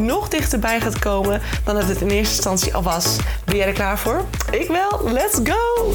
nog dichterbij gaat komen dan dat het in eerste instantie al was. Ben jij er klaar voor? Ik wel. Let's go!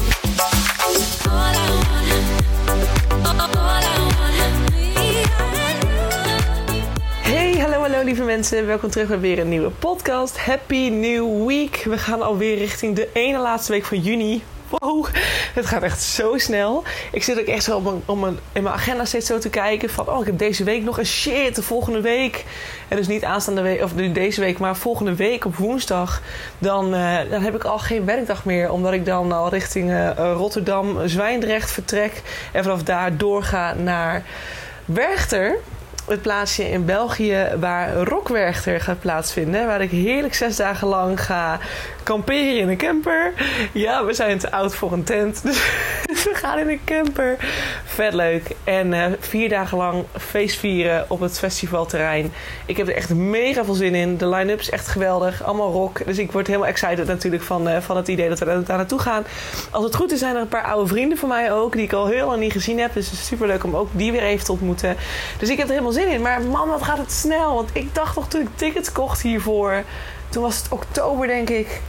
Hey, hallo, hallo lieve mensen. Welkom terug bij weer een nieuwe podcast. Happy New Week. We gaan alweer richting de ene laatste week van juni. Wow, het gaat echt zo snel. Ik zit ook echt zo op in mijn agenda steeds zo te kijken van... oh, ik heb deze week nog een shit, de volgende week. En dus niet aanstaande week, of deze week, maar volgende week op woensdag... dan, uh, dan heb ik al geen werkdag meer. Omdat ik dan al richting uh, Rotterdam, Zwijndrecht vertrek... en vanaf daar doorga naar Werchter het plaatsje in België waar Rockwerchter gaat plaatsvinden. Waar ik heerlijk zes dagen lang ga kamperen in een camper. Ja, we zijn te oud voor een tent. Dus we gaan in een camper. Vet leuk. En uh, vier dagen lang feest vieren op het festivalterrein. Ik heb er echt mega veel zin in. De line-up is echt geweldig. Allemaal rock. Dus ik word helemaal excited natuurlijk van, uh, van het idee dat we daar naartoe gaan. Als het goed is zijn er een paar oude vrienden van mij ook. Die ik al heel lang niet gezien heb. Dus het is super leuk om ook die weer even te ontmoeten. Dus ik heb er helemaal zin in. Maar man, wat gaat het snel. Want ik dacht nog toen ik tickets kocht hiervoor. Toen was het oktober denk ik.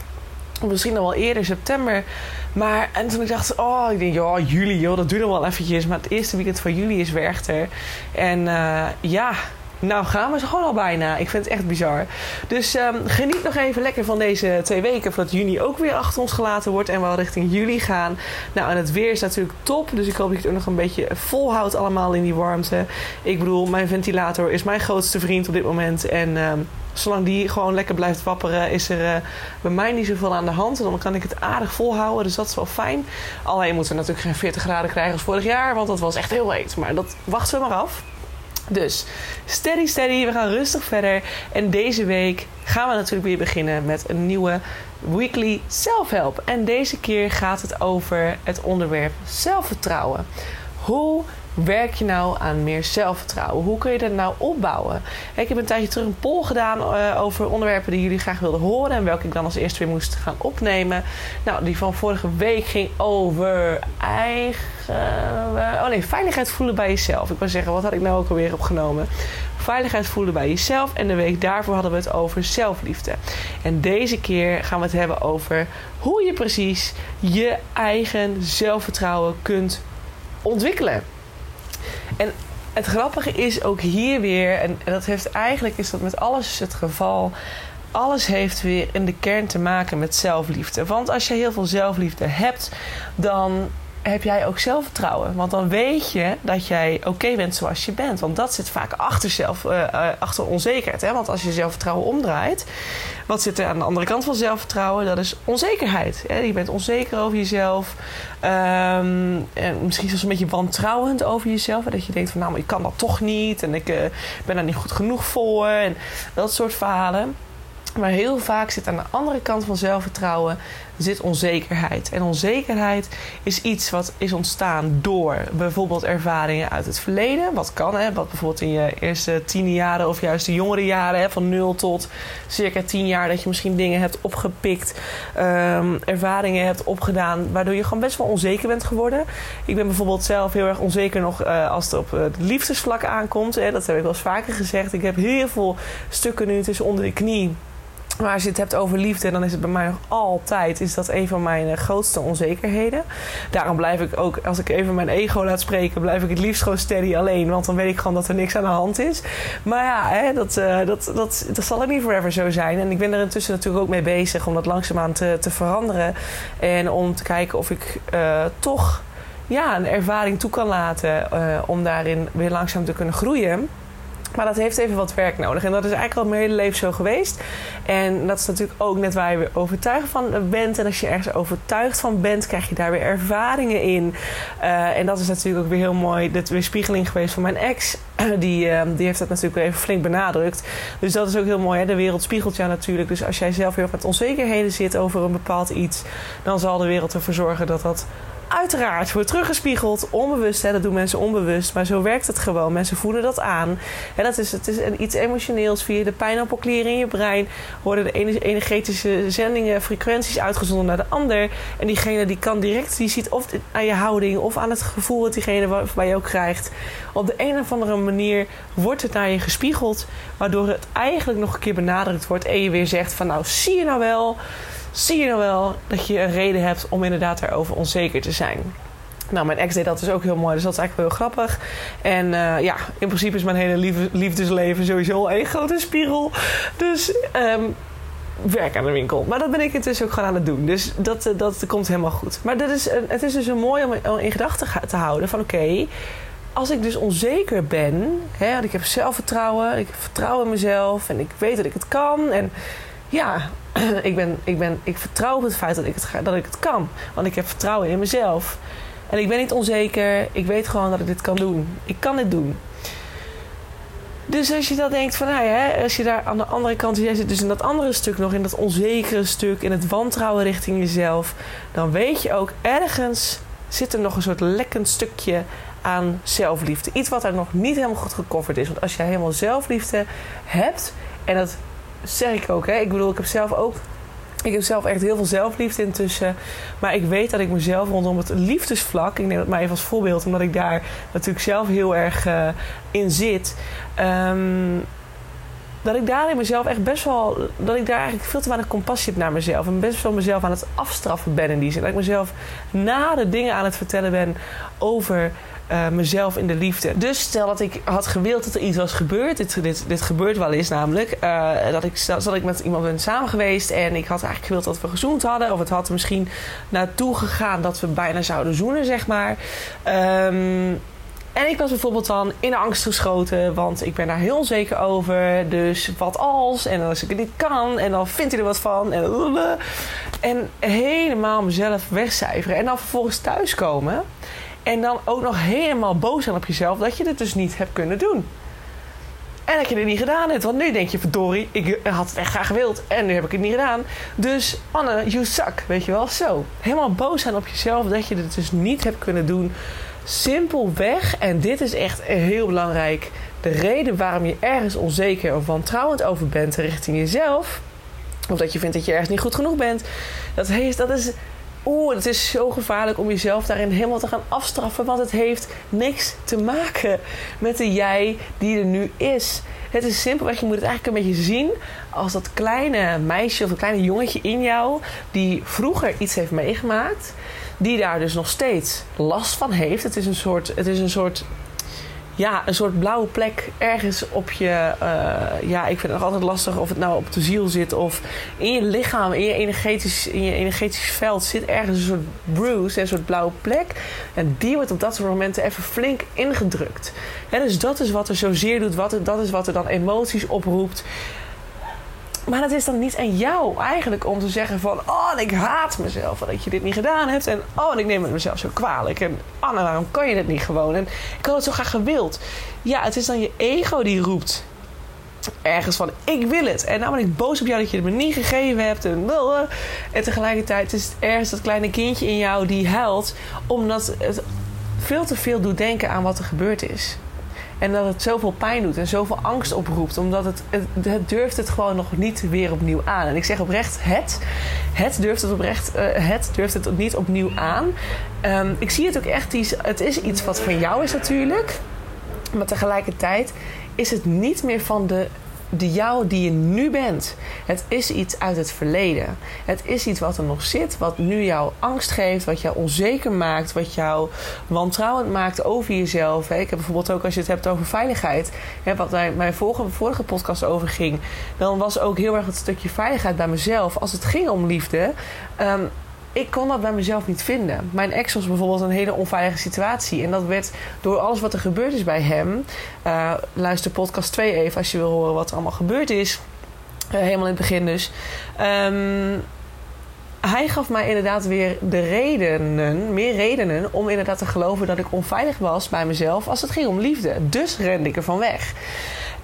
Of misschien nog wel eerder, september. Maar en toen ik dacht, oh, ik denk, ja, juli, joh, dat duurt nog wel eventjes. Maar het eerste weekend van juli is Werchter. En uh, ja, nou gaan we ze gewoon al bijna. Ik vind het echt bizar. Dus um, geniet nog even lekker van deze twee weken. Voordat juni ook weer achter ons gelaten wordt. En we al richting juli gaan. Nou, en het weer is natuurlijk top. Dus ik hoop dat je het ook nog een beetje volhoudt allemaal in die warmte. Ik bedoel, mijn ventilator is mijn grootste vriend op dit moment. En... Um, zolang die gewoon lekker blijft wapperen, is er uh, bij mij niet zoveel aan de hand. En dan kan ik het aardig volhouden, dus dat is wel fijn. Alleen moeten we natuurlijk geen 40 graden krijgen als vorig jaar, want dat was echt heel heet. Maar dat wachten we maar af. Dus steady, steady, we gaan rustig verder. En deze week gaan we natuurlijk weer beginnen met een nieuwe weekly self-help. En deze keer gaat het over het onderwerp zelfvertrouwen. Hoe werk je nou aan meer zelfvertrouwen? Hoe kun je dat nou opbouwen? Ik heb een tijdje terug een poll gedaan uh, over onderwerpen die jullie graag wilden horen en welke ik dan als eerste weer moest gaan opnemen. Nou, die van vorige week ging over eigen. oh nee, veiligheid voelen bij jezelf. Ik wil zeggen, wat had ik nou ook alweer opgenomen? Veiligheid voelen bij jezelf. En de week daarvoor hadden we het over zelfliefde. En deze keer gaan we het hebben over hoe je precies je eigen zelfvertrouwen kunt ontwikkelen. En het grappige is ook hier weer, en dat heeft eigenlijk is dat met alles het geval. Alles heeft weer in de kern te maken met zelfliefde. Want als je heel veel zelfliefde hebt, dan heb jij ook zelfvertrouwen. Want dan weet je dat jij oké bent zoals je bent. Want dat zit vaak achter, zelf, uh, uh, achter onzekerheid. Hè? Want als je zelfvertrouwen omdraait, wat zit er aan de andere kant van zelfvertrouwen? Dat is onzekerheid. Hè? Je bent onzeker over jezelf. Um, en misschien zelfs een beetje wantrouwend over jezelf. Dat je denkt van nou, ik kan dat toch niet. En ik uh, ben daar niet goed genoeg voor. En dat soort verhalen. Maar heel vaak zit aan de andere kant van zelfvertrouwen zit onzekerheid. En onzekerheid is iets wat is ontstaan door bijvoorbeeld ervaringen uit het verleden. Wat kan, hè? Wat bijvoorbeeld in je eerste tien jaren of juist de jongere jaren, hè? van nul tot circa tien jaar, dat je misschien dingen hebt opgepikt, um, ervaringen hebt opgedaan, waardoor je gewoon best wel onzeker bent geworden. Ik ben bijvoorbeeld zelf heel erg onzeker nog uh, als het op het liefdesvlak aankomt. Hè? Dat heb ik wel eens vaker gezegd. Ik heb heel veel stukken nu tussen onder de knie maar als je het hebt over liefde, dan is het bij mij nog altijd is dat een van mijn grootste onzekerheden. Daarom blijf ik ook, als ik even mijn ego laat spreken, blijf ik het liefst gewoon steady alleen. Want dan weet ik gewoon dat er niks aan de hand is. Maar ja, hè, dat, uh, dat, dat, dat zal ook niet forever zo zijn. En ik ben er intussen natuurlijk ook mee bezig om dat langzaamaan te, te veranderen. En om te kijken of ik uh, toch ja, een ervaring toe kan laten om daarin weer langzaam te kunnen groeien. Maar dat heeft even wat werk nodig. En dat is eigenlijk al mijn hele leven zo geweest. En dat is natuurlijk ook net waar je weer overtuigd van bent. En als je ergens overtuigd van bent, krijg je daar weer ervaringen in. Uh, en dat is natuurlijk ook weer heel mooi. De weerspiegeling geweest van mijn ex die, ehm, die heeft dat natuurlijk even flink benadrukt. Dus dat is ook heel mooi. Hè? De wereld spiegelt jou natuurlijk. Dus als jij zelf heel met onzekerheden zit over een bepaald iets, dan zal de wereld ervoor zorgen dat dat uiteraard wordt teruggespiegeld. Onbewust, hè, dat doen mensen onbewust. Maar zo werkt het gewoon. Mensen voelen dat aan. En dat is, het is iets emotioneels. Via de pijnappelklieren in je brein worden de energetische zendingen, frequenties uitgezonden naar de ander. En diegene die kan direct, die ziet of aan je houding of aan het gevoel dat diegene bij ook krijgt. Op de een of andere manier wordt het naar je gespiegeld. Waardoor het eigenlijk nog een keer benadrukt wordt. En je weer zegt van nou zie je nou wel zie je nou wel dat je een reden hebt om inderdaad daarover onzeker te zijn. Nou, mijn ex deed dat dus ook heel mooi, dus dat is eigenlijk wel heel grappig. En uh, ja, in principe is mijn hele liefdesleven sowieso een grote spiegel. Dus um, werk aan de winkel. Maar dat ben ik intussen ook gewoon aan het doen. Dus dat, eh, dat komt helemaal goed. Maar dat is, het is dus een mooi om in gedachten te houden van oké... als ik dus onzeker ben, hè, ik heb zelfvertrouwen, ik heb vertrouwen in mezelf en ik weet dat ik het kan. En ja, ik, ben, ik, ben, ik vertrouw op het feit dat ik het, dat ik het kan. Want ik heb vertrouwen in mezelf. En ik ben niet onzeker. Ik weet gewoon dat ik dit kan doen. Ik kan dit doen. Dus als je dat denkt van, nou als je daar aan de andere kant, jij zit dus in dat andere stuk nog, in dat onzekere stuk, in het wantrouwen richting jezelf, dan weet je ook ergens zit er nog een soort lekkend stukje aan zelfliefde. Iets wat er nog niet helemaal goed gecoverd is. Want als jij helemaal zelfliefde hebt en dat zeg ik ook. Hè. Ik bedoel, ik heb zelf ook. Ik heb zelf echt heel veel zelfliefde intussen. Maar ik weet dat ik mezelf rondom het liefdesvlak. Ik neem het maar even als voorbeeld, omdat ik daar natuurlijk zelf heel erg uh, in zit. Um, dat ik daar in mezelf echt best wel. Dat ik daar eigenlijk veel te weinig compassie heb naar mezelf. En best wel mezelf aan het afstraffen ben in die zin. Dat ik mezelf na de dingen aan het vertellen ben over uh, mezelf in de liefde. Dus stel dat ik had gewild dat er iets was gebeurd. Dit, dit, dit gebeurt wel eens namelijk. Uh, dat, ik, dat ik met iemand ben samen geweest en ik had eigenlijk gewild dat we gezoend hadden. Of het had misschien naartoe gegaan dat we bijna zouden zoenen, zeg maar. Um, en ik was bijvoorbeeld dan in angst geschoten, want ik ben daar heel onzeker over. Dus wat als? En als ik niet kan, en dan vindt hij er wat van. En, en helemaal mezelf wegcijferen. En dan vervolgens thuiskomen. En dan ook nog helemaal boos zijn op jezelf dat je het dus niet hebt kunnen doen. En dat je het niet gedaan hebt. Want nu denk je, verdorie, ik had het echt graag gewild. En nu heb ik het niet gedaan. Dus Anne, you suck. Weet je wel, zo. Helemaal boos zijn op jezelf dat je het dus niet hebt kunnen doen. Simpelweg, en dit is echt heel belangrijk. De reden waarom je ergens onzeker of wantrouwend over bent richting jezelf. Of dat je vindt dat je ergens niet goed genoeg bent. Dat, heeft, dat is oeh, het is zo gevaarlijk om jezelf daarin helemaal te gaan afstraffen. Want het heeft niks te maken met de jij die er nu is. Het is simpelweg, je moet het eigenlijk een beetje zien als dat kleine meisje of dat kleine jongetje in jou die vroeger iets heeft meegemaakt, die daar dus nog steeds last van heeft. Het is een soort, het is een soort ja, een soort blauwe plek ergens op je. Uh, ja, ik vind het nog altijd lastig of het nou op de ziel zit of in je lichaam, in je energetisch, in je energetisch veld zit ergens een soort bruise, een soort blauwe plek. En die wordt op dat soort momenten even flink ingedrukt. Ja, dus dat is wat er zo zeer doet, wat, dat is wat er dan emoties oproept. Maar het is dan niet aan jou eigenlijk om te zeggen van... Oh, ik haat mezelf dat je dit niet gedaan hebt. En oh, ik neem het mezelf zo kwalijk. En Anne, waarom kan je het niet gewoon? En ik had het zo graag gewild. Ja, het is dan je ego die roept ergens van ik wil het. En nou ben ik boos op jou dat je het me niet gegeven hebt. En, en tegelijkertijd is het ergens dat kleine kindje in jou die huilt. Omdat het veel te veel doet denken aan wat er gebeurd is. En dat het zoveel pijn doet en zoveel angst oproept. Omdat het, het, durft het gewoon nog niet weer opnieuw aan. En ik zeg oprecht het. Het durft het oprecht. Uh, het durft het niet opnieuw aan. Um, ik zie het ook echt. Het is iets wat van jou is natuurlijk. Maar tegelijkertijd is het niet meer van de de jou die je nu bent. Het is iets uit het verleden. Het is iets wat er nog zit, wat nu jou angst geeft, wat jou onzeker maakt, wat jou wantrouwend maakt over jezelf. Ik heb bijvoorbeeld ook als je het hebt over veiligheid, wat mijn vorige, vorige podcast over ging, dan was ook heel erg het stukje veiligheid bij mezelf. Als het ging om liefde. Ehm, ik kon dat bij mezelf niet vinden. Mijn ex was bijvoorbeeld een hele onveilige situatie. En dat werd door alles wat er gebeurd is bij hem. Uh, luister podcast 2 even als je wil horen wat er allemaal gebeurd is. Uh, helemaal in het begin dus. Um, hij gaf mij inderdaad weer de redenen, meer redenen om inderdaad te geloven dat ik onveilig was bij mezelf als het ging om liefde. Dus rende ik ervan weg.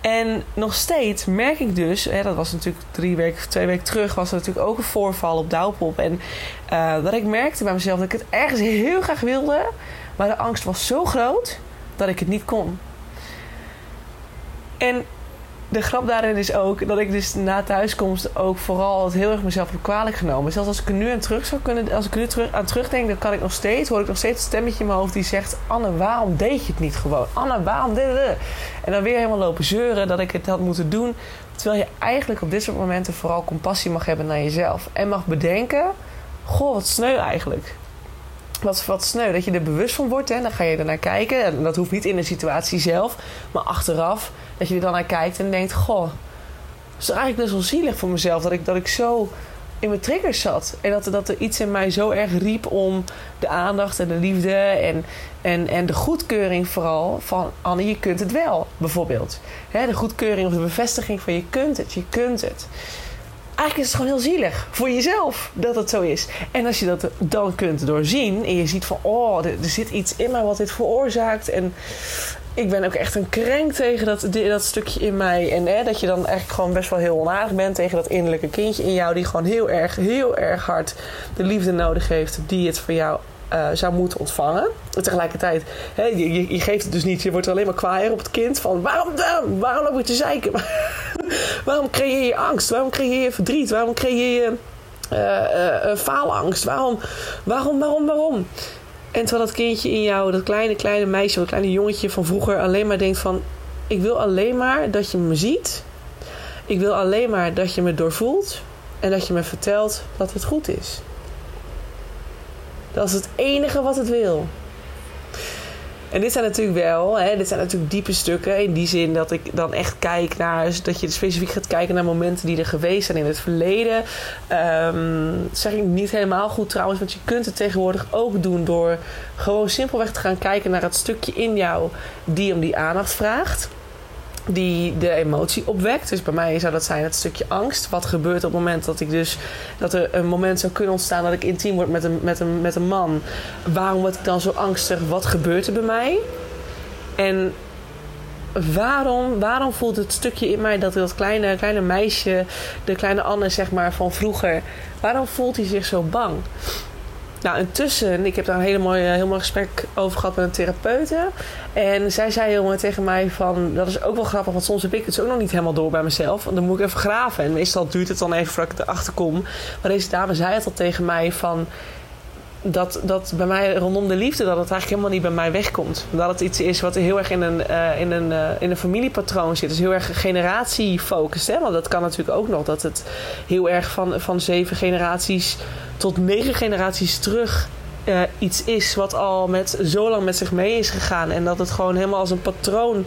En nog steeds merk ik dus, hè, dat was natuurlijk drie weken, twee weken terug, was er natuurlijk ook een voorval op Douwpop. En dat ik merkte bij mezelf dat ik het ergens heel graag wilde, maar de angst was zo groot dat ik het niet kon. En de grap daarin is ook dat ik dus na thuiskomst ook vooral het heel erg mezelf heb kwalijk genomen. Zelfs als ik er nu aan terug zou kunnen, als ik nu terug, aan terugdenk, dan kan ik nog steeds, hoor ik nog steeds een stemmetje in mijn hoofd die zegt: Anne, waarom deed je het niet gewoon? Anne, waarom dit? En dan weer helemaal lopen zeuren dat ik het had moeten doen. Terwijl je eigenlijk op dit soort momenten vooral compassie mag hebben naar jezelf. En mag bedenken: Goh, wat sneu eigenlijk wat, wat sneu. Dat je er bewust van wordt. Hè? Dan ga je er naar kijken. En dat hoeft niet in de situatie zelf. Maar achteraf. Dat je er dan naar kijkt en denkt: Goh, het is eigenlijk best wel zielig voor mezelf. Dat ik, dat ik zo in mijn triggers zat. En dat, dat er iets in mij zo erg riep om de aandacht en de liefde. En, en, en de goedkeuring vooral van Anne, je kunt het wel. Bijvoorbeeld. Hè? De goedkeuring of de bevestiging van je kunt het. Je kunt het eigenlijk is het gewoon heel zielig voor jezelf dat het zo is. En als je dat dan kunt doorzien en je ziet van, oh, er, zit iets in mij wat dit veroorzaakt. En ik ben ook echt een krenk tegen dat, dat stukje in mij. En hè, dat je dan eigenlijk gewoon best wel heel onaardig bent tegen dat innerlijke kindje in jou, die gewoon heel erg, heel erg hard de liefde nodig heeft die het voor jou uh, zou moeten ontvangen. En tegelijkertijd, je, je, geeft het dus niet. Je wordt alleen maar kwaaier op het kind. Van waarom dan? Waarom loop je te zeiken? waarom creëer je angst? Waarom creëer je verdriet? Waarom creëer je uh, uh, faalangst? Waarom, waarom, waarom, waarom? En terwijl dat kindje in jou, dat kleine, kleine meisje, dat kleine jongetje van vroeger alleen maar denkt van... Ik wil alleen maar dat je me ziet. Ik wil alleen maar dat je me doorvoelt. En dat je me vertelt dat het goed is. Dat is het enige wat het wil. En dit zijn natuurlijk wel, hè, dit zijn natuurlijk diepe stukken. In die zin dat ik dan echt kijk naar, dat je specifiek gaat kijken naar momenten die er geweest zijn in het verleden. Um, zeg ik niet helemaal goed trouwens, want je kunt het tegenwoordig ook doen door gewoon simpelweg te gaan kijken naar het stukje in jou die om die aandacht vraagt die de emotie opwekt. Dus bij mij zou dat zijn het stukje angst. Wat gebeurt op het moment dat ik dus dat er een moment zou kunnen ontstaan dat ik intiem word met een, met een, met een man? Waarom word ik dan zo angstig? Wat gebeurt er bij mij? En waarom, waarom voelt het stukje in mij dat dat kleine, kleine meisje, de kleine Anne zeg maar van vroeger, waarom voelt hij zich zo bang? Nou, intussen, ik heb daar een hele mooie, heel mooi gesprek over gehad met een therapeute. En zij zei heel mooi tegen mij van, dat is ook wel grappig, want soms heb ik het ook nog niet helemaal door bij mezelf. Want dan moet ik even graven. En meestal duurt het dan even voordat ik erachter kom. Maar deze dame zei het al tegen mij van, dat, dat bij mij rondom de liefde, dat het eigenlijk helemaal niet bij mij wegkomt. Dat het iets is wat heel erg in een, uh, in een, uh, in een familiepatroon zit. Dus heel erg generatiefocust. Hè? Want dat kan natuurlijk ook nog. Dat het heel erg van, van zeven generaties tot negen generaties terug uh, iets is wat al met, zo lang met zich mee is gegaan. En dat het gewoon helemaal als een patroon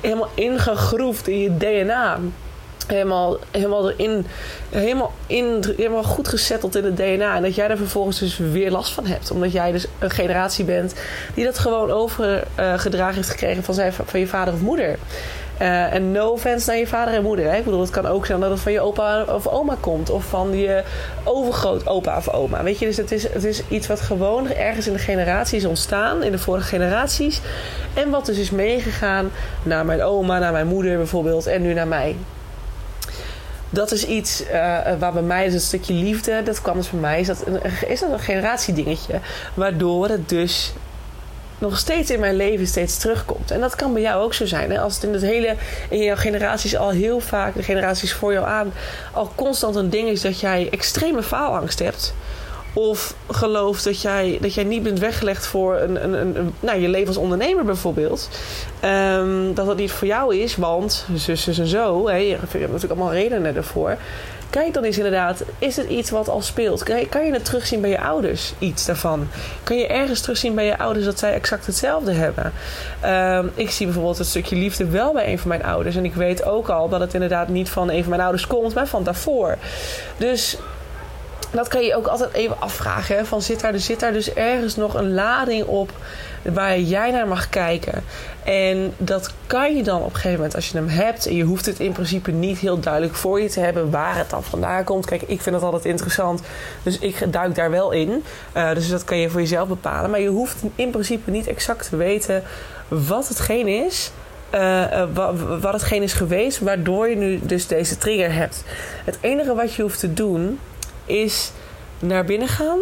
helemaal ingegroefd in je DNA helemaal, helemaal erin, helemaal, in, helemaal goed gezetteld in het DNA. En dat jij er vervolgens dus weer last van hebt. Omdat jij dus een generatie bent die dat gewoon overgedragen heeft gekregen van, zijn, van je vader of moeder. Uh, en no offense naar je vader en moeder. Ik bedoel, het kan ook zijn dat het van je opa of oma komt. Of van je overgroot opa of oma. Weet je, dus het is, het is iets wat gewoon ergens in de generaties ontstaan. In de vorige generaties. En wat dus is meegegaan naar mijn oma, naar mijn moeder bijvoorbeeld. En nu naar mij dat is iets uh, waar bij mij is een stukje liefde. Dat kwam dus bij mij. Is dat een, is dat een generatiedingetje. Waardoor het dus nog steeds in mijn leven steeds terugkomt. En dat kan bij jou ook zo zijn. Hè? Als het in het hele in jouw generaties al heel vaak, de generaties voor jou aan, al constant een ding is dat jij extreme faalangst hebt. Of gelooft dat jij, dat jij niet bent weggelegd voor een, een, een, nou, je leven als ondernemer bijvoorbeeld. Um, dat dat niet voor jou is, want zus, en zo. Hè, je hebt natuurlijk allemaal redenen ervoor. Kijk dan eens inderdaad, is het iets wat al speelt? Kan je, het terugzien bij je ouders, iets daarvan? Kan je ergens terugzien bij je ouders dat zij exact hetzelfde hebben? Um, ik zie bijvoorbeeld een stukje liefde wel bij een van mijn ouders. En ik weet ook al dat het inderdaad niet van een van mijn ouders komt, maar van daarvoor. Dus dat kan je ook altijd even afvragen. Van zit, daar, dus, zit daar dus ergens nog een lading op waar jij naar mag kijken? En dat kan je dan op een gegeven moment als je hem hebt. En je hoeft het in principe niet heel duidelijk voor je te hebben waar het dan vandaan komt. Kijk, ik vind dat altijd interessant. Dus ik duik daar wel in. Uh, dus dat kan je voor jezelf bepalen. Maar je hoeft in principe niet exact te weten wat hetgeen is. Uh, uh, wat hetgeen is geweest waardoor je nu dus deze trigger hebt. Het enige wat je hoeft te doen is naar binnen gaan.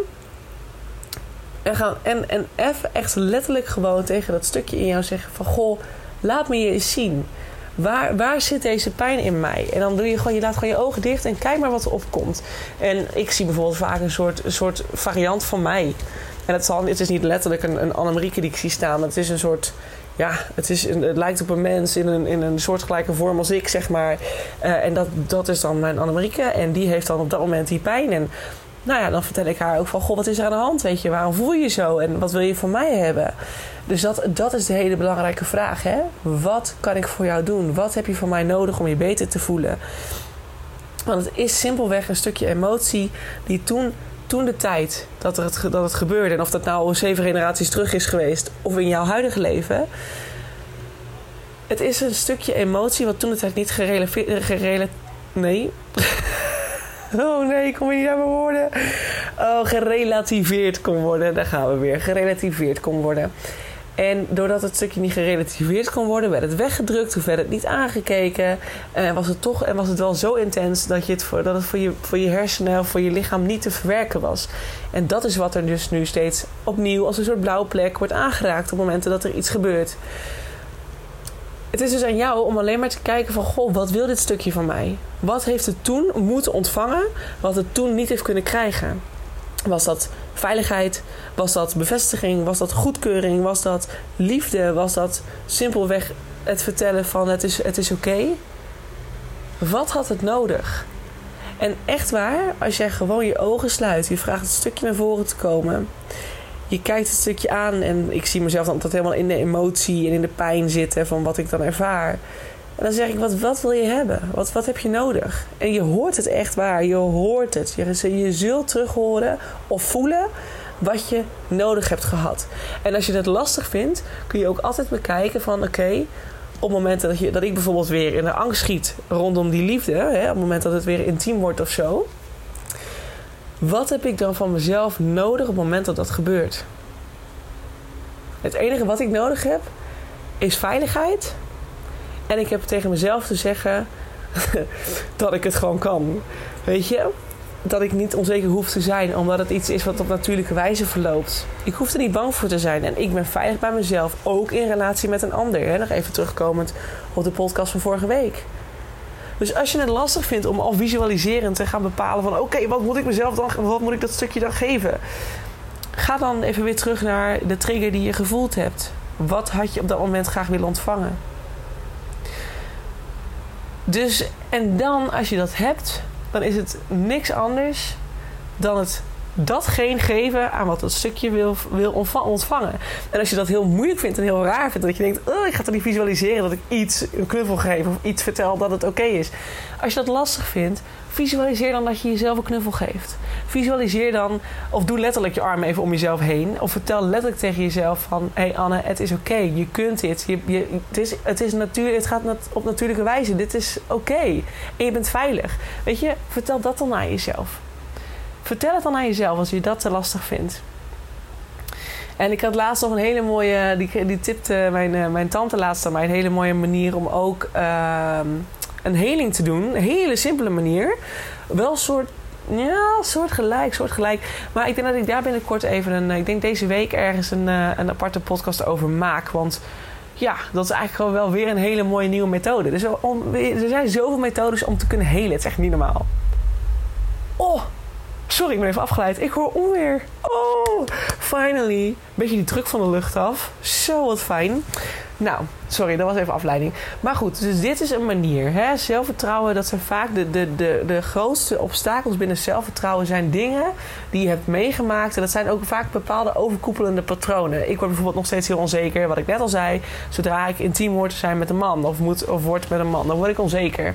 En, gaan en, en even echt letterlijk gewoon tegen dat stukje in jou zeggen van... Goh, laat me je eens zien. Waar, waar zit deze pijn in mij? En dan doe je gewoon, je laat gewoon je ogen dicht en kijk maar wat er opkomt. En ik zie bijvoorbeeld vaak een soort, soort variant van mij. En het, zal, het is niet letterlijk een, een Annemarieke die ik zie staan. Het is een soort ja, het, is, het lijkt op een mens in een, in een soortgelijke vorm als ik, zeg maar. Uh, en dat, dat is dan mijn Annemarieke. En die heeft dan op dat moment die pijn. En nou ja, dan vertel ik haar ook van... Goh, wat is er aan de hand? Weet je, waarom voel je je zo? En wat wil je van mij hebben? Dus dat, dat is de hele belangrijke vraag, hè? Wat kan ik voor jou doen? Wat heb je van mij nodig om je beter te voelen? Want het is simpelweg een stukje emotie die toen toen de tijd dat, er het, dat het gebeurde, en of dat nou zeven generaties terug is geweest of in jouw huidige leven, het is een stukje emotie wat toen de tijd niet gerelateerd. Nee. oh nee, kom je niet aan mijn woorden. Oh, gerelativeerd kon worden. Daar gaan we weer. Gerelativeerd kon worden. En doordat het stukje niet gerelativeerd kon worden, werd het weggedrukt of werd het niet aangekeken. En was het toch en was het wel zo intens dat, je het, voor, dat het voor je, voor je hersenen voor je lichaam niet te verwerken was. En dat is wat er dus nu steeds opnieuw als een soort blauwe plek wordt aangeraakt op momenten dat er iets gebeurt. Het is dus aan jou om alleen maar te kijken van... Goh, wat wil dit stukje van mij? Wat heeft het toen moeten ontvangen... wat het toen niet heeft kunnen krijgen? Was dat veiligheid? Was dat bevestiging? Was dat goedkeuring? Was dat liefde? Was dat simpelweg het vertellen van het is, het is oké? Wat had het nodig? En echt waar, als jij gewoon je ogen sluit, je vraagt het stukje naar voren te komen. Je kijkt het stukje aan en ik zie mezelf dan altijd helemaal in de emotie en in de pijn zitten van wat ik dan ervaar. En dan zeg ik, wat, wat wil je hebben? Wat, wat heb je nodig? En je hoort het echt waar. Je hoort het. Je, zult terug horen of voelen wat je nodig hebt gehad. En als je dat lastig vindt, kun je ook altijd bekijken van... oké, op momenten dat, je, dat ik bijvoorbeeld weer in de angst schiet rondom die liefde... Hè, op het moment dat het weer intiem wordt of zo... wat heb ik dan van mezelf nodig op het moment dat dat gebeurt? Het enige wat ik nodig heb, is veiligheid en ik heb tegen mezelf te zeggen dat ik het gewoon kan. Weet je? Dat ik niet onzeker hoef te zijn, omdat het iets is wat op natuurlijke wijze verloopt. Ik hoef er niet bang voor te zijn. En ik ben veilig bij mezelf, ook in relatie met een ander. Hè? Nog even terugkomend op de podcast van vorige week. Dus als je het lastig vindt om al visualiserend te gaan bepalen van... oké, wat moet ik mezelf dan, wat moet ik dat stukje dan geven? Ga dan even weer terug naar de trigger die je gevoeld hebt. Wat had je op dat moment graag willen ontvangen? Dus, en dan als je dat hebt, dan is het niks anders dan het datgene geven aan wat dat stukje wil, wil ontvangen. En als je dat heel moeilijk vindt en heel raar vindt, dat je denkt: oh, ik ga toch niet visualiseren dat ik iets, een knuffel geef of iets vertel dat het oké is. Als je dat lastig vindt, visualiseer dan dat je jezelf een knuffel geeft. Visualiseer dan, of doe letterlijk je arm even om jezelf heen. Of vertel letterlijk tegen jezelf van... Hé hey Anne, het is oké. Je kunt dit. Je, het, is, het, is het gaat op natuurlijke wijze. Dit is oké. En je bent veilig. Weet je, vertel dat dan aan jezelf. Vertel het dan aan jezelf als je dat te lastig vindt. En ik had laatst nog een hele mooie... Die, die tipte mijn, eh, mijn tante laatst aan mij. Een hele mooie manier om ook... Uh, een heling te doen. Een hele simpele manier. Wel een soort ja, soort gelijk, soort gelijk. Maar ik denk dat ik daar binnenkort even een. Ik denk deze week ergens een, eh, een aparte podcast over maak. Want ja, dat is eigenlijk gewoon wel weer een hele mooie nieuwe methode. Dus er zijn zoveel methodes om te kunnen helen. Het is echt niet normaal. Oh, sorry, ik ben even afgeleid. Ik hoor onweer. Oh, finally. Beetje die druk van de lucht af. Zo wat fijn. Nou, sorry, dat was even afleiding. Maar goed, dus dit is een manier. Hè? Zelfvertrouwen, dat zijn vaak de, de, de, de grootste obstakels binnen zelfvertrouwen zijn dingen die je hebt meegemaakt. En dat zijn ook vaak bepaalde overkoepelende patronen. Ik word bijvoorbeeld nog steeds heel onzeker, wat ik net al zei. Zodra ik intiem word te zijn met een man of, moet, of word met een man, dan word ik onzeker.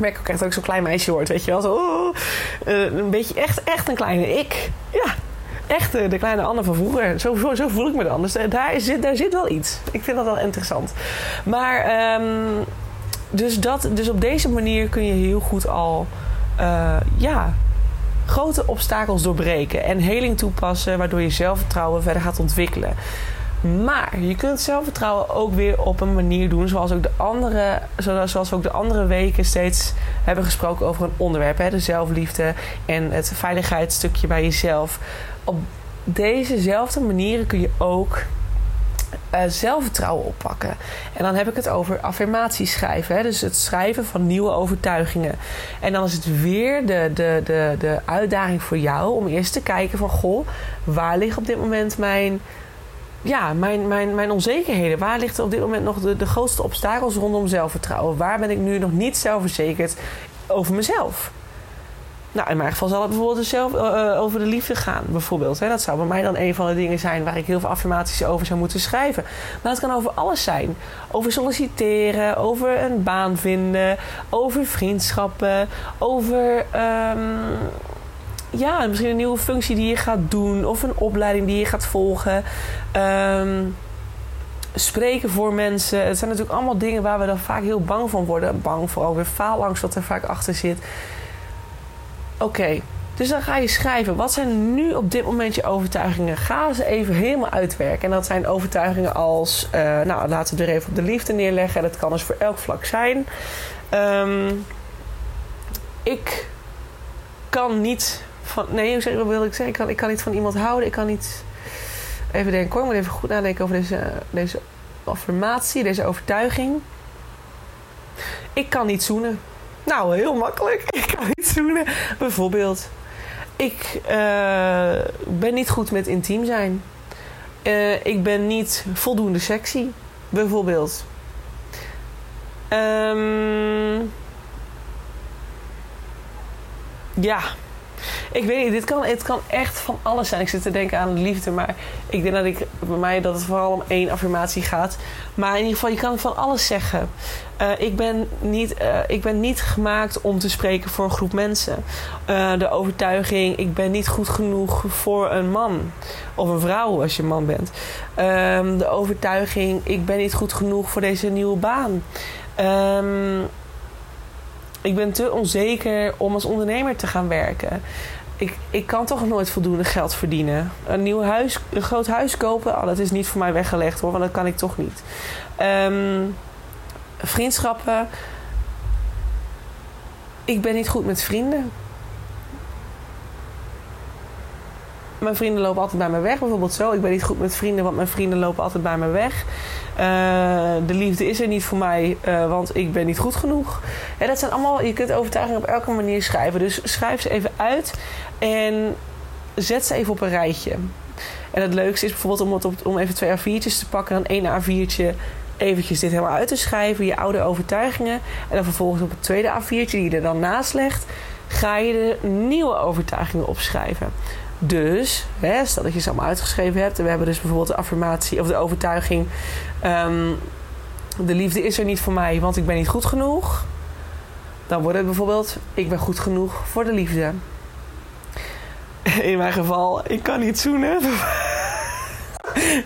Merk ook echt dat ik zo'n klein meisje word, weet je wel. Zo, oh, uh, een beetje echt, echt een kleine ik. Ja, echt de kleine Anne van vroeger. Zo, zo, voel ik me dan. Dus daar zit, daar zit wel iets. Ik vind dat wel interessant. Maar, um, dus, dat, dus op deze manier kun je heel goed al, ja, grote obstakels doorbreken. En heling toepassen, waardoor je zelfvertrouwen verder gaat ontwikkelen. Maar je kunt zelfvertrouwen ook weer op een manier doen zoals, ook de andere, zoals we ook de andere weken steeds hebben gesproken over een onderwerp. Hè? De zelfliefde en het veiligheidsstukje bij jezelf. Op dezezelfde manieren kun je ook uh, zelfvertrouwen oppakken. En dan heb ik het over affirmaties schrijven. Hè? Dus het schrijven van nieuwe overtuigingen. En dan is het weer de, de, de, de uitdaging voor jou om eerst te kijken van... goh, waar ligt op dit moment mijn ja, mijn, mijn, mijn onzekerheden. Waar ligt op dit moment nog de, de grootste obstakels rondom zelfvertrouwen? Waar ben ik nu nog niet zelfverzekerd over mezelf? Nou, in mijn geval zal het bijvoorbeeld zelf, uh, over de liefde gaan, bijvoorbeeld. Hè. Dat zou bij mij dan een van de dingen zijn waar ik heel veel affirmaties over zou moeten schrijven. Maar het kan over alles zijn. Over solliciteren, over een baan vinden, over vriendschappen, over um, ja, misschien een nieuwe functie die je gaat doen of een opleiding die je gaat volgen. Um, spreken voor mensen. Het zijn natuurlijk allemaal dingen waar we dan vaak heel bang van worden. Bang voor alweer faalangst wat er vaak achter zit. Oké, dus dan ga je schrijven. Wat zijn nu op dit moment je overtuigingen? Ga ze even helemaal uitwerken. En dat zijn overtuigingen als... Uh, nou, laten we er even op de liefde neerleggen. Dat kan dus voor elk vlak zijn. Um, ik kan niet van... Nee, hoe zeg, wil ik zeggen? Ik kan, ik kan niet van iemand houden. Ik kan niet... Even denken hoor. Ik moet even goed nadenken over deze, deze affirmatie. Deze overtuiging. Ik kan niet zoenen. Nou, heel makkelijk. Ik kan niet zoenen. Bijvoorbeeld. Ik uh, ben niet goed met intiem zijn. Uh, ik ben niet voldoende sexy. Bijvoorbeeld. Um, ja, ik weet niet, dit kan, het kan echt van alles zijn. Ik zit te denken aan liefde, maar ik denk dat ik bij mij dat het vooral om één affirmatie gaat. Maar in ieder geval, je kan van alles zeggen. Uh, ik, ben niet, uh, ik ben niet gemaakt om te spreken voor een groep mensen. Uh, de overtuiging, ik ben niet goed genoeg voor een man. Of een vrouw als je man bent. Um, de overtuiging, ik ben niet goed genoeg voor deze nieuwe baan. Um, ik ben te onzeker om als ondernemer te gaan werken ik, ik kan toch nooit voldoende geld verdienen. Een nieuw huis, een groot huis kopen, oh, dat is niet voor mij weggelegd hoor, want dat kan ik toch niet. Um, vriendschappen. Ik ben niet goed met vrienden. Mijn vrienden lopen altijd bij me weg, bijvoorbeeld zo. Ik ben niet goed met vrienden, want mijn vrienden lopen altijd bij me weg. Uh, de liefde is er niet voor mij, uh, want ik ben niet goed genoeg. Dat zijn allemaal, je kunt overtuigingen op elke manier schrijven. Dus schrijf ze even uit en zet ze even op een rijtje. En het leukste is bijvoorbeeld om, het om even twee A4'tjes te pakken. Dan één A4'tje eventjes dit helemaal uit te schrijven. Je oude overtuigingen. En dan vervolgens op het tweede A4'tje die je er dan naast legt... ga je de nieuwe overtuigingen opschrijven. Dus, hè, stel dat je ze allemaal uitgeschreven hebt. En we hebben dus bijvoorbeeld de affirmatie of de overtuiging... Um, de liefde is er niet voor mij, want ik ben niet goed genoeg. Dan wordt het bijvoorbeeld... ik ben goed genoeg voor de liefde. In mijn geval, ik kan niet zoenen.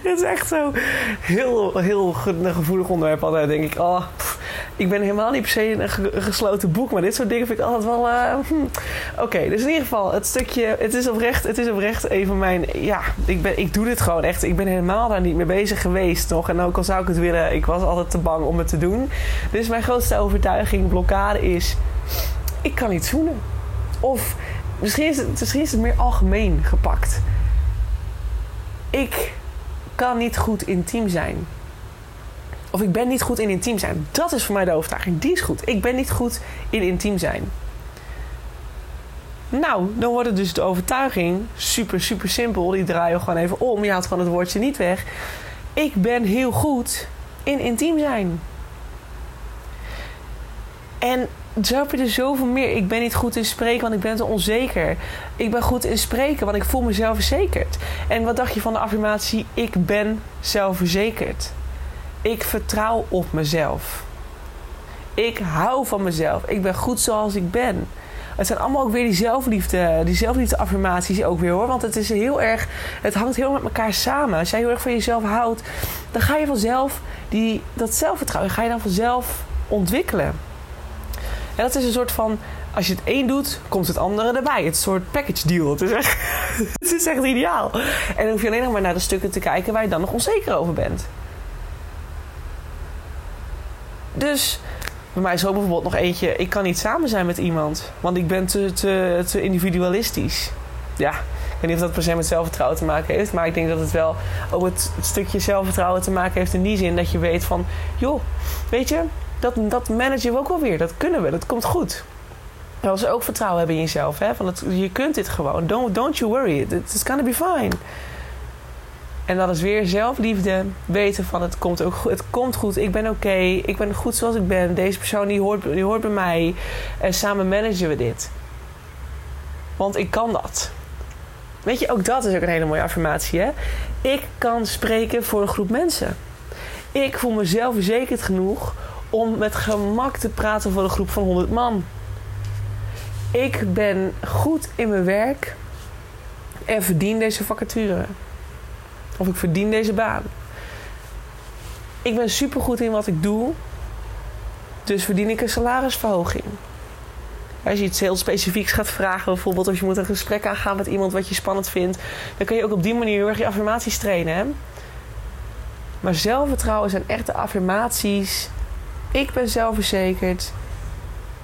Het is echt zo heel, heel gevoelig onderwerp altijd. denk ik, oh, ik ben helemaal niet per se een, gesloten boek. Maar dit soort dingen vind ik altijd wel... Uh, hm. Oké, dus in ieder geval, het stukje... Het is oprecht, het is oprecht even mijn... Ja, ik, ben, ik doe dit gewoon echt. Ik ben helemaal daar niet mee bezig geweest nog. En ook al zou ik het willen, ik was altijd te bang om het te doen. Dus mijn grootste overtuiging, blokkade is... Ik kan niet zoenen. Of misschien is, het, misschien is het meer algemeen gepakt. Ik kan niet goed intiem zijn. Of ik ben niet goed in intiem zijn. Dat is voor mij de overtuiging. Die is goed. Ik ben niet goed in intiem zijn. Nou, dan wordt het dus de overtuiging super, super simpel. Die draai je gewoon even om. Je haalt gewoon het woordje niet weg. Ik ben heel goed in intiem zijn. En zo heb je er zoveel meer. Ik ben niet goed in spreken, want ik ben te onzeker. Ik ben goed in spreken, want ik voel me zelfverzekerd. En wat dacht je van de affirmatie? Ik ben zelfverzekerd. Ik vertrouw op mezelf. Ik hou van mezelf. Ik ben goed zoals ik ben. Het zijn allemaal ook weer die zelfliefde, die zelfliefde affirmaties ook weer hoor. Want het is heel erg, het hangt heel met elkaar samen. Als jij heel erg van jezelf houdt, dan ga je vanzelf die, dat zelfvertrouwen ga je dan vanzelf ontwikkelen. En dat is een soort van, als je het één doet, komt het andere erbij. Het is een soort package deal. Het is echt, het is echt ideaal. En dan hoef je alleen nog maar naar de stukken te kijken waar je dan nog onzeker over bent. Dus bij mij is ook bijvoorbeeld nog eentje. Ik kan niet samen zijn met iemand. Want ik ben te, te, te individualistisch. Ja, ik weet niet of dat per se met zelfvertrouwen te maken heeft. Maar ik denk dat het wel ook het, stukje zelfvertrouwen te maken heeft. In die zin dat je weet van... Joh, weet je, dat, dat managen we ook wel weer. Dat kunnen we, dat komt goed. Als ze ook vertrouwen hebben in jezelf. Hè? Van het, je kunt dit gewoon. Don't, don't you worry. It's gonna be fine. En dat is weer zelfliefde. Weten van het komt ook goed. Het komt goed. Ik ben oké. Ik ben goed zoals ik ben. Deze persoon die hoort, die hoort bij mij. En samen managen we dit. Want ik kan dat. Weet je, ook dat is ook een hele mooie affirmatie. Hè? Ik kan spreken voor een groep mensen. Ik voel mezelf verzekerd genoeg om met gemak te praten voor een groep van 100 man. Ik ben goed in mijn werk en verdien deze vacature. Of ik verdien deze baan. Ik ben supergoed in wat ik doe. Dus verdien ik een salarisverhoging. Als je iets heel specifieks gaat vragen, bijvoorbeeld of je moet een gesprek aangaan met iemand wat je spannend vindt, dan kun je ook op die manier heel erg je affirmaties trainen. Hè? Maar zelfvertrouwen zijn echte affirmaties. Ik ben zelfverzekerd.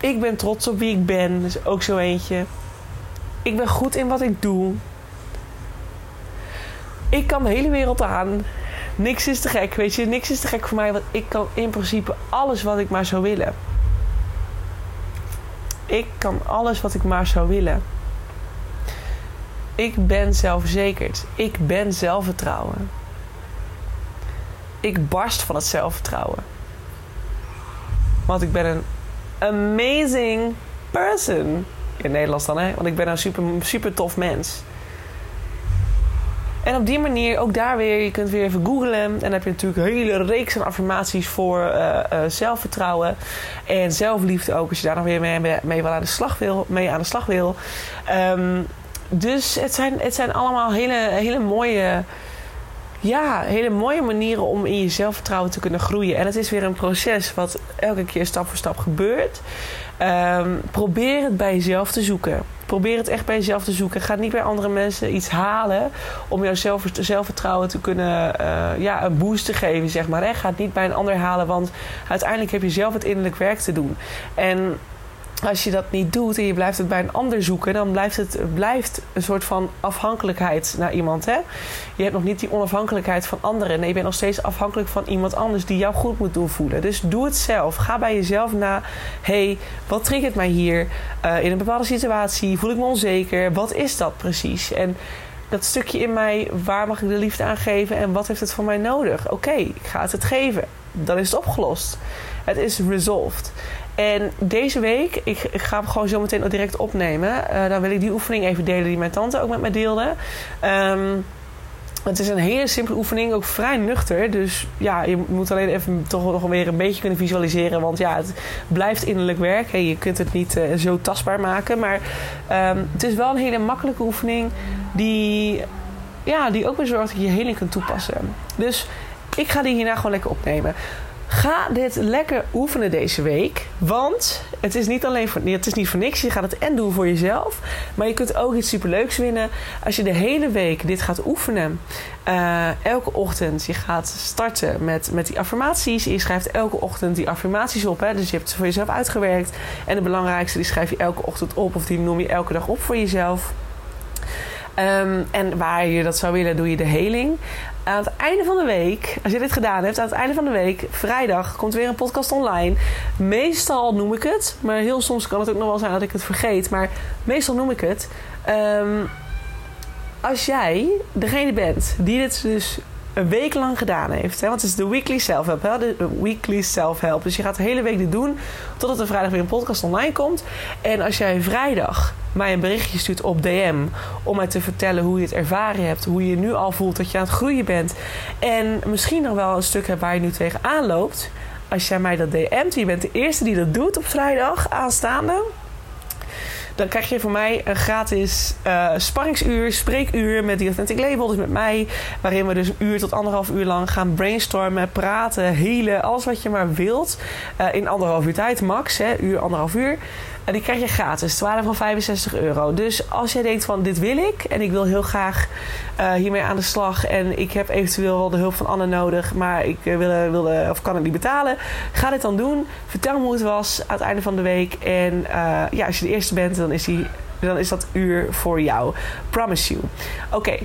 Ik ben trots op wie ik ben. Dat is ook zo eentje. Ik ben goed in wat ik doe. Ik kan de hele wereld aan. Niks is te gek, weet je. Niks is te gek voor mij, want ik kan in principe alles wat ik maar zou willen. Ik kan alles wat ik maar zou willen. Ik ben zelfverzekerd. Ik ben zelfvertrouwen. Ik barst van het zelfvertrouwen. Want ik ben een amazing person. In Nederlands dan, hè? Want ik ben een super, super tof mens. En op die manier, ook daar weer, je kunt weer even googlen. En dan heb je natuurlijk een hele reeks aan affirmaties voor uh, uh, zelfvertrouwen. En zelfliefde ook, als je daar nog weer mee, mee, aan de slag wil. Mee aan de slag wil. Um, dus het zijn, het zijn allemaal hele, hele mooie ja, hele mooie manieren om in je zelfvertrouwen te kunnen groeien. En het is weer een proces wat elke keer stap voor stap gebeurt. Um, probeer het bij jezelf te zoeken. Probeer het echt bij jezelf te zoeken. Ga niet bij andere mensen iets halen om jouw zelf, zelfvertrouwen te kunnen, uh, ja, een boost te geven, zeg maar. Ga het niet bij een ander halen, want uiteindelijk heb je zelf het innerlijk werk te doen. En als je dat niet doet en je blijft het bij een ander zoeken, dan blijft het blijft een soort van afhankelijkheid naar iemand. Hè? Je hebt nog niet die onafhankelijkheid van anderen. Nee, je bent nog steeds afhankelijk van iemand anders die jou goed moet doen voelen. Dus doe het zelf. Ga bij jezelf na. hey, wat triggert mij hier uh, in een bepaalde situatie? Voel ik me onzeker? Wat is dat precies? En dat stukje in mij, waar mag ik de liefde aan geven en wat heeft het van mij nodig? Oké, ik ga het het geven. Dan is het opgelost. Het is resolved. En deze week, ik, ga hem gewoon zo meteen direct opnemen. Uh, dan wil ik die oefening even delen die mijn tante ook met mij deelde. Um, het is een hele simpele oefening, ook vrij nuchter. Dus ja, je moet alleen even toch nog weer een beetje kunnen visualiseren. Want ja, het blijft innerlijk werk. je kunt het niet uh, zo tastbaar maken. Maar um, het is wel een hele makkelijke oefening die, ja, die ook weer zorgt dat je je heling kunt toepassen. Dus ik ga die hierna gewoon lekker opnemen. Ga dit lekker oefenen deze week. Want het is niet alleen voor, het is niet voor niks. Je gaat het en doen voor jezelf. Maar je kunt ook iets superleuks winnen. Als je de hele week dit gaat oefenen. Uh, elke ochtend. Je gaat starten met, met die affirmaties. Je schrijft elke ochtend die affirmaties op. Hè? Dus je hebt ze voor jezelf uitgewerkt. En de belangrijkste die schrijf je elke ochtend op. Of die noem je elke dag op voor jezelf. Um, en waar je dat zou willen, doe je de heling. Aan het einde van de week, als je dit gedaan hebt, aan het einde van de week, vrijdag, komt weer een podcast online. Meestal noem ik het, maar heel soms kan het ook nog wel zijn dat ik het vergeet. Maar meestal noem ik het. Um, als jij degene bent die dit dus een week lang gedaan heeft. Hè? Want het is de weekly self-help. Hè? De weekly self-help. Dus je gaat de hele week dit doen. Totdat er vrijdag weer een podcast online komt. En als jij vrijdag mij een berichtje stuurt op DM. Om mij te vertellen hoe je het ervaren hebt. Hoe je nu al voelt dat je aan het groeien bent. En misschien nog wel een stuk hebt waar je nu tegenaan loopt. als jij mij dat DM't, je bent de eerste die dat doet op vrijdag aanstaande dan krijg je van mij een gratis uh, sparringsuur, spreekuur met die Authentic Label, dus met mij. Waarin we dus een uur tot anderhalf uur lang gaan brainstormen, praten, helen, alles wat je maar wilt. Uh, in anderhalf uur tijd, max, hè, uur, anderhalf uur. En die krijg je gratis, waarde van 65 euro. Dus als jij denkt van dit wil ik en ik wil heel graag uh, hiermee aan de slag en ik heb eventueel wel de hulp van Anne nodig, maar ik wil, wil, of kan het niet betalen, ga dit dan doen. Vertel me hoe het was aan het einde van de week. En uh, ja, als je de eerste bent, dan is, die, dan is dat uur voor jou. Promise you. Oké.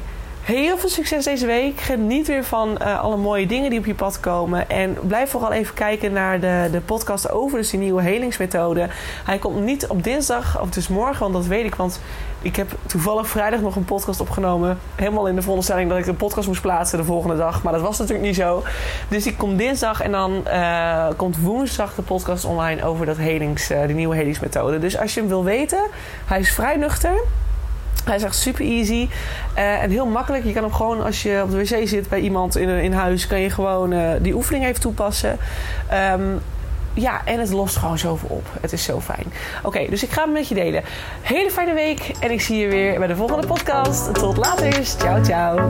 Heel veel succes deze week. Geniet weer van uh, alle mooie dingen die op je pad komen. En blijf vooral even kijken naar de, de podcast over dus nieuwe helingsmethode. Hij komt niet op dinsdag, of dus morgen, want dat weet ik. Want ik heb toevallig vrijdag nog een podcast opgenomen. Helemaal in de veronderstelling dat ik een podcast moest plaatsen de volgende dag. Maar dat was natuurlijk niet zo. Dus ik kom dinsdag en dan uh, komt woensdag de podcast online over dat helings, uh, die nieuwe helingsmethode. Dus als je hem wil weten, hij is vrij nuchter. Hij is echt super easy uh, en heel makkelijk. Je kan hem gewoon als je op de wc zit bij iemand in, in huis, kan je gewoon uh, die oefening even toepassen. Um, ja, en het lost gewoon zoveel op. Het is zo fijn. Oké, dus ik ga hem met je delen. Hele fijne week en ik zie je weer bij de volgende podcast. Tot later. Ciao, ciao.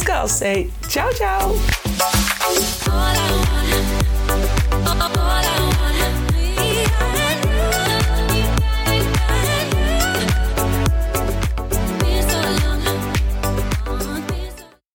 Hey, ciao, ciao.